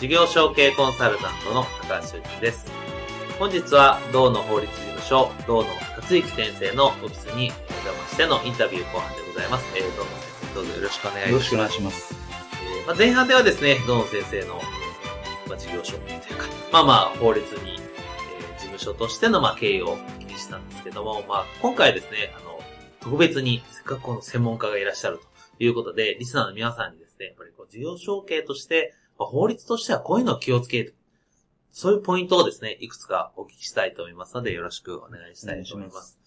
事業承継コンサルタントの高橋修人です。本日は、道の法律事務所、道の克之先生のオフィスにお邪魔してのインタビュー後半でございます。えー、道の先生、どうぞよろしくお願いします。よろしくお願いします。えー、まあ、前半ではですね、道の先生の、まあ、事業承継というか、まあまあ、法律に、えー、事務所としての、まあ、経営をお聞きしたんですけども、まあ、今回ですね、あの、特別に、せっかくこの専門家がいらっしゃるということで、リスナーの皆さんにですね、やっぱりこう、事業承継として、まあ、法律としてはこういうのを気をつける。そういうポイントをですね、いくつかお聞きしたいと思いますので、よろしくお願いしたいと思います。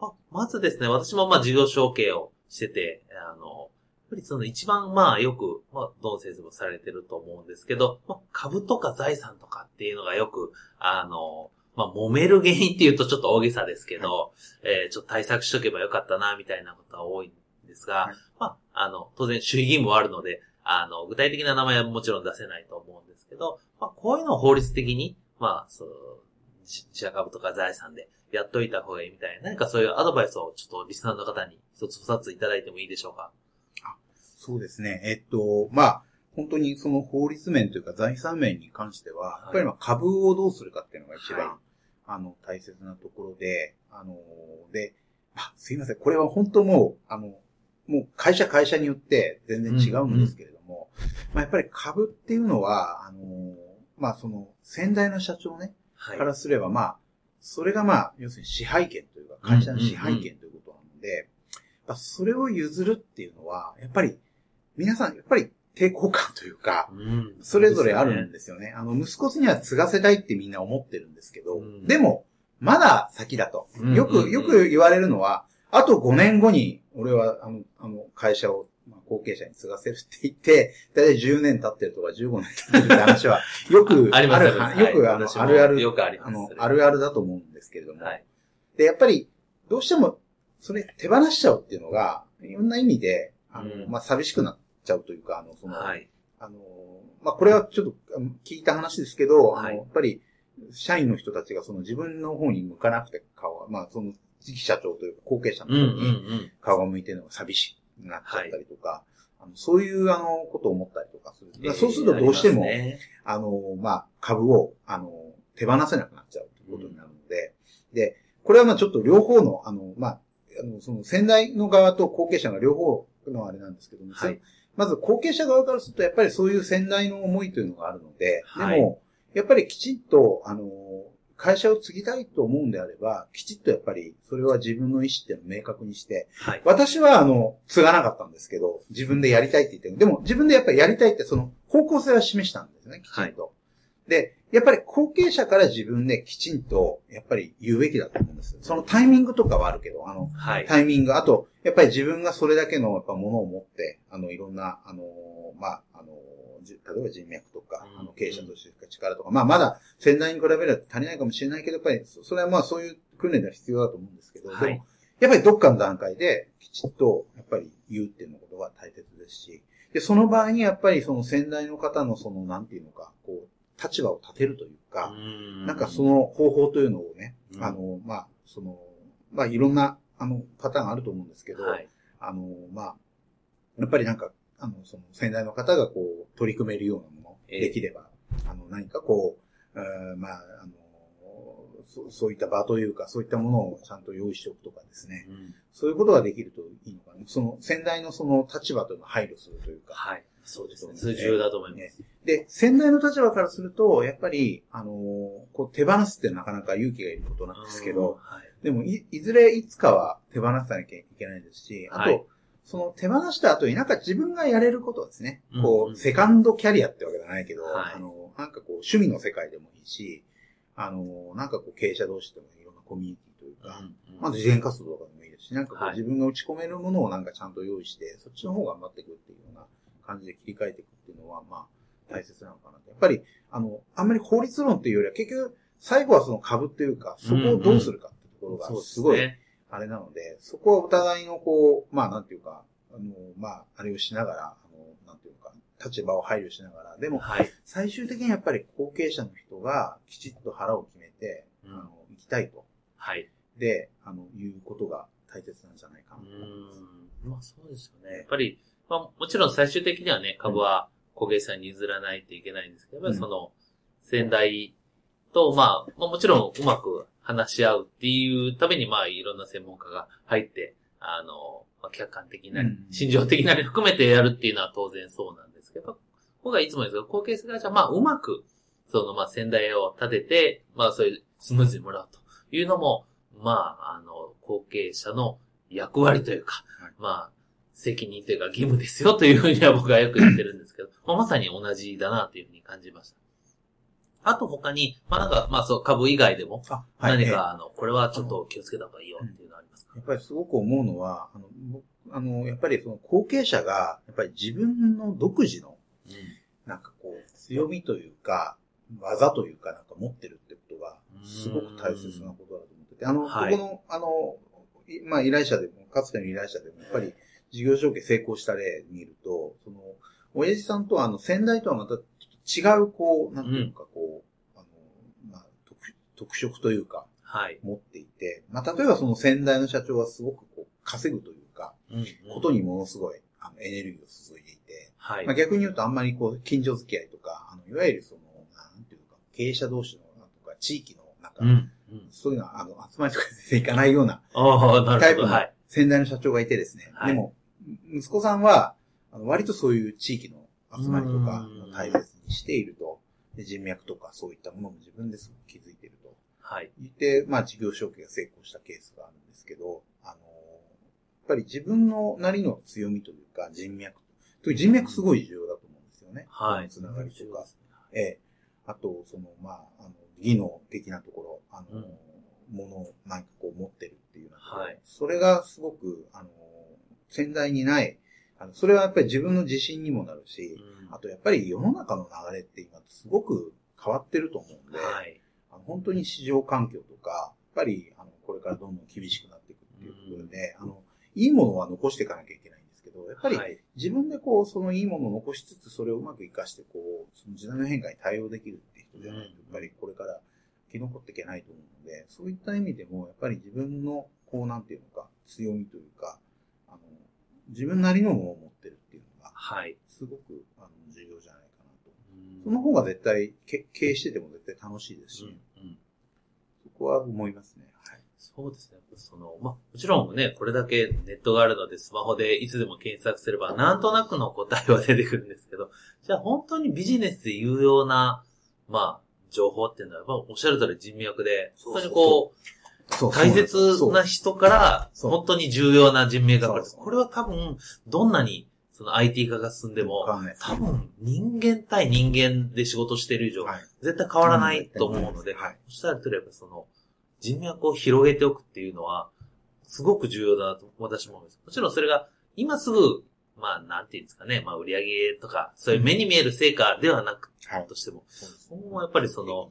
ままずですね、私もまあ事業承継をしてて、あの、やっぱりその一番まあよく、まあ、どの先生もされてると思うんですけど、まあ、株とか財産とかっていうのがよく、あの、まあ、揉める原因っていうとちょっと大げさですけど、はい、えー、ちょっと対策しとけばよかったな、みたいなことは多いんですが、はい、まあ、あの、当然守秘義務はあるので、あの、具体的な名前はもちろん出せないと思うんですけど、まあ、こういうのを法律的に、まあ、そう、自社株とか財産でやっといた方がいいみたいな、何かそういうアドバイスをちょっとリスナーの方に一つ二ついただいてもいいでしょうか？あそうですね。えっと、まあ、本当にその法律面というか財産面に関しては、やっぱりまあ株をどうするかっていうのが一番、はい、あの、大切なところで、あの、で、あ、すいません。これは本当もう、あの、もう会社会社によって全然違うんですけれども、まあ、やっぱり株っていうのは、あのー、まあその先代の社長ね、はい、からすればまあ、それがまあ、要するに支配権というか、会社の支配権ということなので、まあ、それを譲るっていうのは、やっぱり、皆さん、やっぱり抵抗感というか、うん、それぞれあるんですよね。あの、息子には継がせたいってみんな思ってるんですけど、うん、でも、まだ先だと。よく、よく言われるのは、あと5年後に、俺は、あの、あの、会社を、まあ、後継者に継がせるって言って、だいたい10年経ってるとか15年経ってるって話は、よくある、あよくあの、あるある、よくあります。あの、あるあるだと思うんですけれども。はい、で、やっぱり、どうしても、それ手放しちゃうっていうのが、いろんな意味で、あの、うん、まあ、寂しくなっちゃうというか、あの、その、はい、あの、まあ、これはちょっと聞いた話ですけど、はい、あの、やっぱり、社員の人たちがその自分の方に向かなくて顔は、まあ、その次期社長というか後継者の方に顔が向いてるのが寂しくなっちゃったりとか、はい、あのそういうあのことを思ったりとかする。えー、そうするとどうしても、あね、あの、まあ、株を、あの、手放せなくなっちゃうということになるので、うん、で、これはまあちょっと両方の、あの、まあ、あの、その先代の側と後継者が両方のあれなんですけども、はい、まず後継者側からするとやっぱりそういう先代の思いというのがあるので、でも、やっぱりきちっと、あの、会社を継ぎたいと思うんであれば、きちっとやっぱり、それは自分の意思っていうのを明確にして、はい、私はあの、継がなかったんですけど、自分でやりたいって言ってる。でも、自分でやっぱりやりたいって、その、方向性は示したんですね、きちんと。はい、で、やっぱり後継者から自分できちんと、やっぱり言うべきだと思うんです。そのタイミングとかはあるけど、あの、はい、タイミング、あと、やっぱり自分がそれだけのやっぱものを持って、あの、いろんな、あの、まあ、あの、例えば人脈とか、あの経営者として力とか、まあまだ先代に比べれば足りないかもしれないけど、やっぱりそれはまあそういう訓練では必要だと思うんですけど、はい、でも、やっぱりどっかの段階できちっとやっぱり言うっていうのことが大切ですし、で、その場合にやっぱりその先代の方のその、なんていうのか、こう、立場を立てるというか、ん。なんかその方法というのをね、あの、まあ、その、まあいろんな、あの、パターンあると思うんですけど、はい、あの、まあ、やっぱりなんかあの、その先代の方がこう、取り組めるようなもの、できれば、あの、何かこう、うまあ、あの、そそういった場というか、そういったものをちゃんと用意しておくとかですね。うん、そういうことができるといいのかな。その、先代のその立場というのを配慮するというか。はい。そうですね。通常だと思います。で、先代の立場からすると、やっぱり、あの、こう手放すってなかなか勇気がいることなんですけど、はい、でもい、いずれいつかは手放さなきゃいけないですし、あと、はいその手放した後になんか自分がやれることですね。うんこう、セカンドキャリアってわけじゃないけど、はいあの、なんかこう、趣味の世界でもいいし、あの、なんかこう、経営者同士でもいろんなコミュニティというか、まず自然活動とかでもいいですし、なんかこう、はい自分が打ち込めるものをなんかちゃんと用意して、そっちの方が頑張っていくっていうような感じで切り替えていくっていうのは、まあ、大切なのかなと。やっぱり、あの、あんまり法律論っていうよりは、結局、最後はその株っていうか、そこをどうするかってところがすすごい、ね。あれなので、そこはお互いのこう、まあなんていうか、あの、まあ、あれをしながら、立場を配慮しながら、でも、はい。最終的にやっぱり後継者の人がきちっと腹を決めて、うんあの、行きたいと。はい。で、あの、いうことが大切なんじゃないかな。うーん。まあそうですよね。やっぱり、まあもちろん最終的にはね、株は小芸さんに譲らないといけないんですけど、やっぱりその、先代と、まあ、まあもちろんうまく話し合うっていうために、まあいろんな専門家が入って、あの、まあ、客観的なりうん、心情的なり含めてやるっていうのは当然そうなんですけど、僕はいつもですけど、後継者がじゃあまあうまく、そのまあ先代を立てて、まあそういうスムーズにもらうというのも、まあ、あの、後継者の役割というか、はい。まあ、責任というか義務ですよというふうには僕はよく言ってるんですけど、まあ、まさに同じだなというふうに感じました。あと他に、まあなんか、まあそう、株以外でも、あ、何ええかあの、これはちょっと気をつけた方がいいよっていうやっぱりすごく思うのは、あの、僕あの、やっぱりその後継者が、やっぱり自分の独自の、なんかこう、強みというか、技というかなんか持ってるってことが、すごく大切なことだと思ってて、あの、はいここの、あの、いまあ依頼者でも、かつての依頼者でも、やっぱり事業承継成功した例見ると、その、親父さんとはあの、先代とはまた違う、こう、なんていうか、こう、あの、まあ、特特色というか、はい。持っていて、まあ、例えばその先代の社長はすごくこう、稼ぐというか、うんことにものすごい、あの、エネルギーを注いでいて、はい。まあ、逆に言うとあんまりこう、近所付き合いとか、あの、いわゆるその、なんていうか、経営者同士の、なんとか、地域の、なんか、うん。うん。そういうのは、あの、集まりとか全然いかないようなああ、なるほど。タイプのはい。先代の社長がいてですね。はいでも、息子さんは、あの割とそういう地域の集まりとかうん大切にしていると、で人脈とかそういったものも自分ですごく気づいていると。はい。言って、まあ事業承継が成功したケースがあるんですけど、あの、やっぱり自分のなりの強みというか人脈。という人脈すごい重要だと思うんですよね。はい。つながりとか。ええ。あと、その、まあ、あの、技能的なところ、あの、うんものをなんかこう持ってるっていうのは、はいそれがすごく、あの、先代にない、あの、それはやっぱり自分の自信にもなるし、うんあとやっぱり世の中の流れって今すごく変わってると思うんで、はい。本当に市場環境とか、やっぱり、あの、これからどんどん厳しくなっていくっていうところで、あの、いいものは残していかなきゃいけないんですけど、やっぱりはい。自分でこう、そのいいものを残しつつ、それをうまく活かして、こう、その時代の変化に対応できるっていう人じゃないと、やっぱりこれから生き残っていけないと思うので、そういった意味でも、やっぱり自分の、こう、なんていうのか、強みというか、あの、自分なりのものを持ってるっていうのが、はい。すごく、あの、重要じゃないかなと。うん。その方が絶対、け経営してても絶対楽しいですし、うんこは思いますね。はい。そうですね。その、まあ、もちろんね、これだけネットがあるので、スマホでいつでも検索すれば、なんとなくの答えは出てくるんですけど、じゃあ本当にビジネスで有用な、まあ、情報っていうのは、やっぱおっしゃる通り人脈で、本当にこう、大切な人から、本当に重要な人脈が来るこれは多分、どんなに、その IT 化が進んでも、多分、人間対人間で仕事してる以上、はい。絶対変わらないと思うので、はい。おっしゃる通りやっぱその、人脈を広げておくっていうのは、すごく重要だなと私も思います。もちろんそれが、今すぐ、まあ、なんていうんですかね、まあ、売り上げとか、そういう目に見える成果ではなく、はいとしても、そうですもうやっぱりその、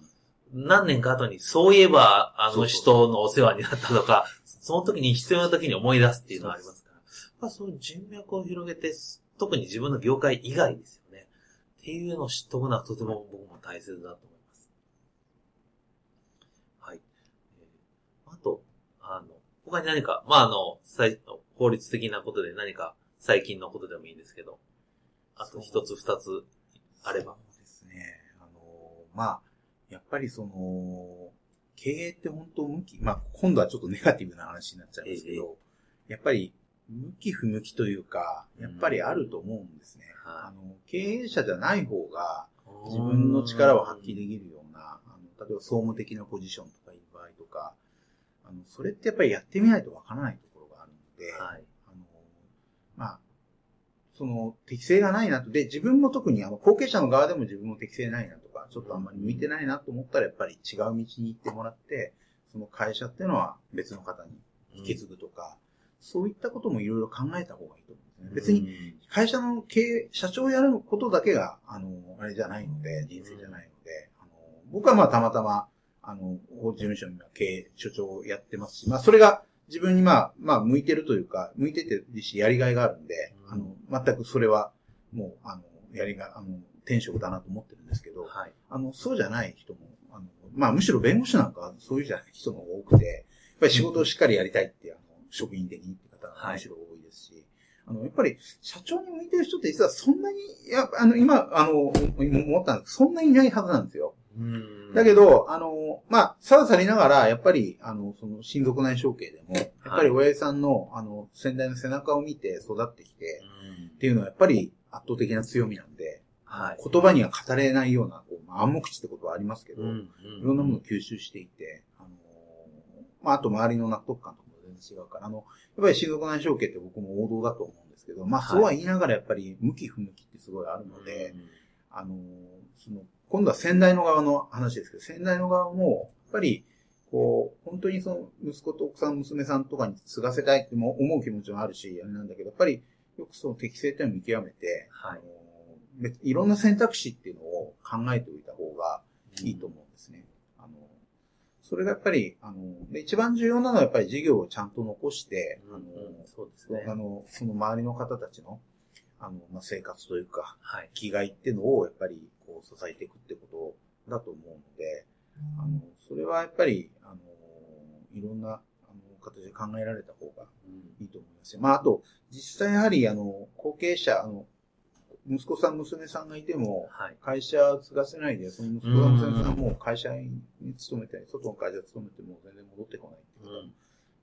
何年か後に、そういえば、あの人のお世話になったとか、その時に必要な時に思い出すっていうのはありますから。やっぱそういう人脈を広げて、特に自分の業界以外ですよね。っていうのを知っておくのはとても僕も大切だと思います。はい。えーあと、あの、他に何か、まあ、あの、最法律的なことで何か最近のことでもいいんですけど、あと一つ二つあれば。そうですね。あの、まあ、やっぱりその、経営って本当向き、まあ、今度はちょっとネガティブな話になっちゃうんですけど、やっぱり、向き不向きというか、やっぱりあると思うんですね。はいあの、経営者じゃない方が、自分の力を発揮できるような、あの例えば総務的なポジションとかいう場合とか、ああの、それってやっぱりやってみないとわからないところがあるので、はい。あの、まあ、その適性がないなと。で、自分も特にあの後継者の側でも自分も適性ないなとか、ちょっとあんまり向いてないなと思ったらやっぱり違う道に行ってもらって、その会社っていうのは別の方に引き継ぐとか、そういったこともいろいろ考えた方がいいと思うんですね。別にに、会社の経営、社長をやることだけが、あの、あれじゃないので、人生じゃないので、あの僕はまあたまたま、あの、大事務所には経営、所長をやってますし、まあそれが自分にまあ、まあ向いてるというか、向いててるし、やりがいがあるんで、うんあの、全くそれは、もう、あの、やりが、あの、転職だなと思ってるんですけど、はい。あの、そうじゃない人も、あの、まあむしろ弁護士なんかはそういうじゃない人の方が多くて、やっぱり仕事をしっかりやりたいっていう、職員的にって方がむしろ多いですし、あの、やっぱり社長に向いてる人って実はそんなに、いや、あの、今、あの、思ったんです。けど、そんなにいないはずなんですよ。うん。だけ、ど、あの、まあ、さらさりながら、やっぱり、あの、その、親族内承継でも、やっぱり親父さんの、あの、先代の背中を見て育ってきて、うん。っていうのはやっぱり圧倒的な強みなんで、はい。言葉には語れないような、こうまあ暗黙知ってことはありますけど、うんいろんなものを吸収していて、あのまあ、あと周りの納得感とかも全然違うから、あの、やっぱり親族内承継って僕も王道だと思うんですけど、まあ、はい。そうは言いながらやっぱり向き不向きってすごいあるので、あの、その、今度は先代の側の話ですけど、先代の側も、やっぱり、こう、本当にその、息子と奥さん、娘さんとかに継がせたいっても思う気持ちもあるし、あれなんだけど、やっぱり、よくその適性っていうのを見極めて、はい。あの別いろんな選択肢っていうのを考えておいた方がいいと思うんですね。あの、それがやっぱり、あの、で一番重要なのはやっぱり事業をちゃんと残して、あの、そうですね。あの、その周りの方たちの、あの、まあ、生活というか、はい。生きがいっていうのをやっぱりこう支えていくってことだと思うので、あの、それはやっぱり、あの、いろんな、あの、形で考えられた方がいいと思いますよ。まあ、あと、実際やはり、あの、後継者、あの、息子さん、娘さんがいても、はい。会社を継がせないで、その息子さん、娘さんはもう会社に勤めて、外の会社勤めても全然戻ってこないっていう方も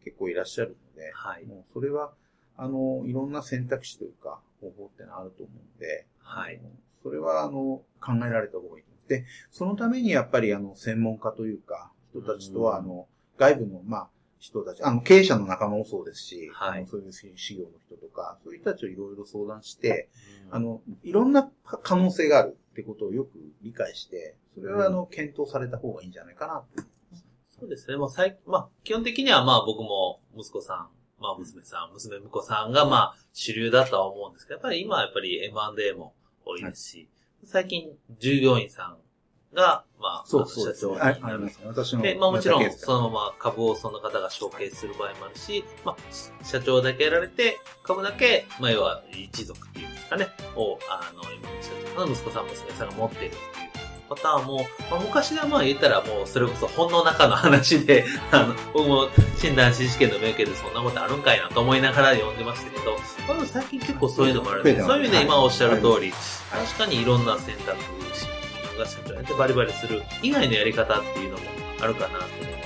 結構いらっしゃるので、はい。もうそれは、あの、いろんな選択肢というか、方法ってのはあると思うんで、はいそれは、あの、考えられた方がいい。で、そのためにやっぱり、あの、専門家というか、人たちとは、うんあの、外部の、まあ、人たち、あの、経営者の仲間もそうですし、はいそういう事業の人とか、そういう人たちをいろいろ相談して、うんあ、の、いろんな可能性があるってことをよく理解して、それは、あの、検討された方がいいんじゃないかなと。そうですね。もう最、まあ、基本的にはまあ僕も息子さん、まあ娘さん、娘婿さんがまあ主流だとは思うんですけど、やっぱり今はやっぱり M&A も多いですし、最近従業員さんが、まあ、そうそう。社長になるりますね。私の。で、まあもちろん、そのまま株をその方が承継する場合もあるし、まあ、社長だけやられて、株だけ、まあ要は一族っていうんですかね、を、あの、今の社長の息子さん、娘さんが持っているっていうパターンも、まあ昔はまあ言ったらもうそれこそ本の中の話で、あの、僕も診断士試験の免許でそんなことあるんかいなと思いながら読んでましたけど、まあ最近結構そういうのもあるんで、そういう意味で今おっしゃる通り、はい確かにいろんな選択肢が社長やってバリバリする以外のやり方っていうのもあるかなと思いま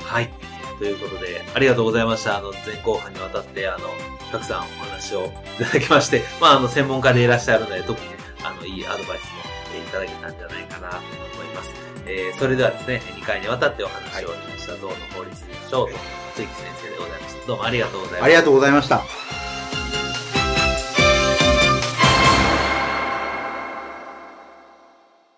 す。はい。ということで、ありがとうございました。あの、前後半にわたって、あの、たくさんお話をいただきまして、まあ、あの、専門家でいらっしゃるので、特にね、あの、いいアドバイスもえーいただけたんじゃないかなと思います。えー、それではですね、2回にわたってお話をしました、道の法律事務所、ついき先生でございました。どうもありがとうございましたあり。がとうございました。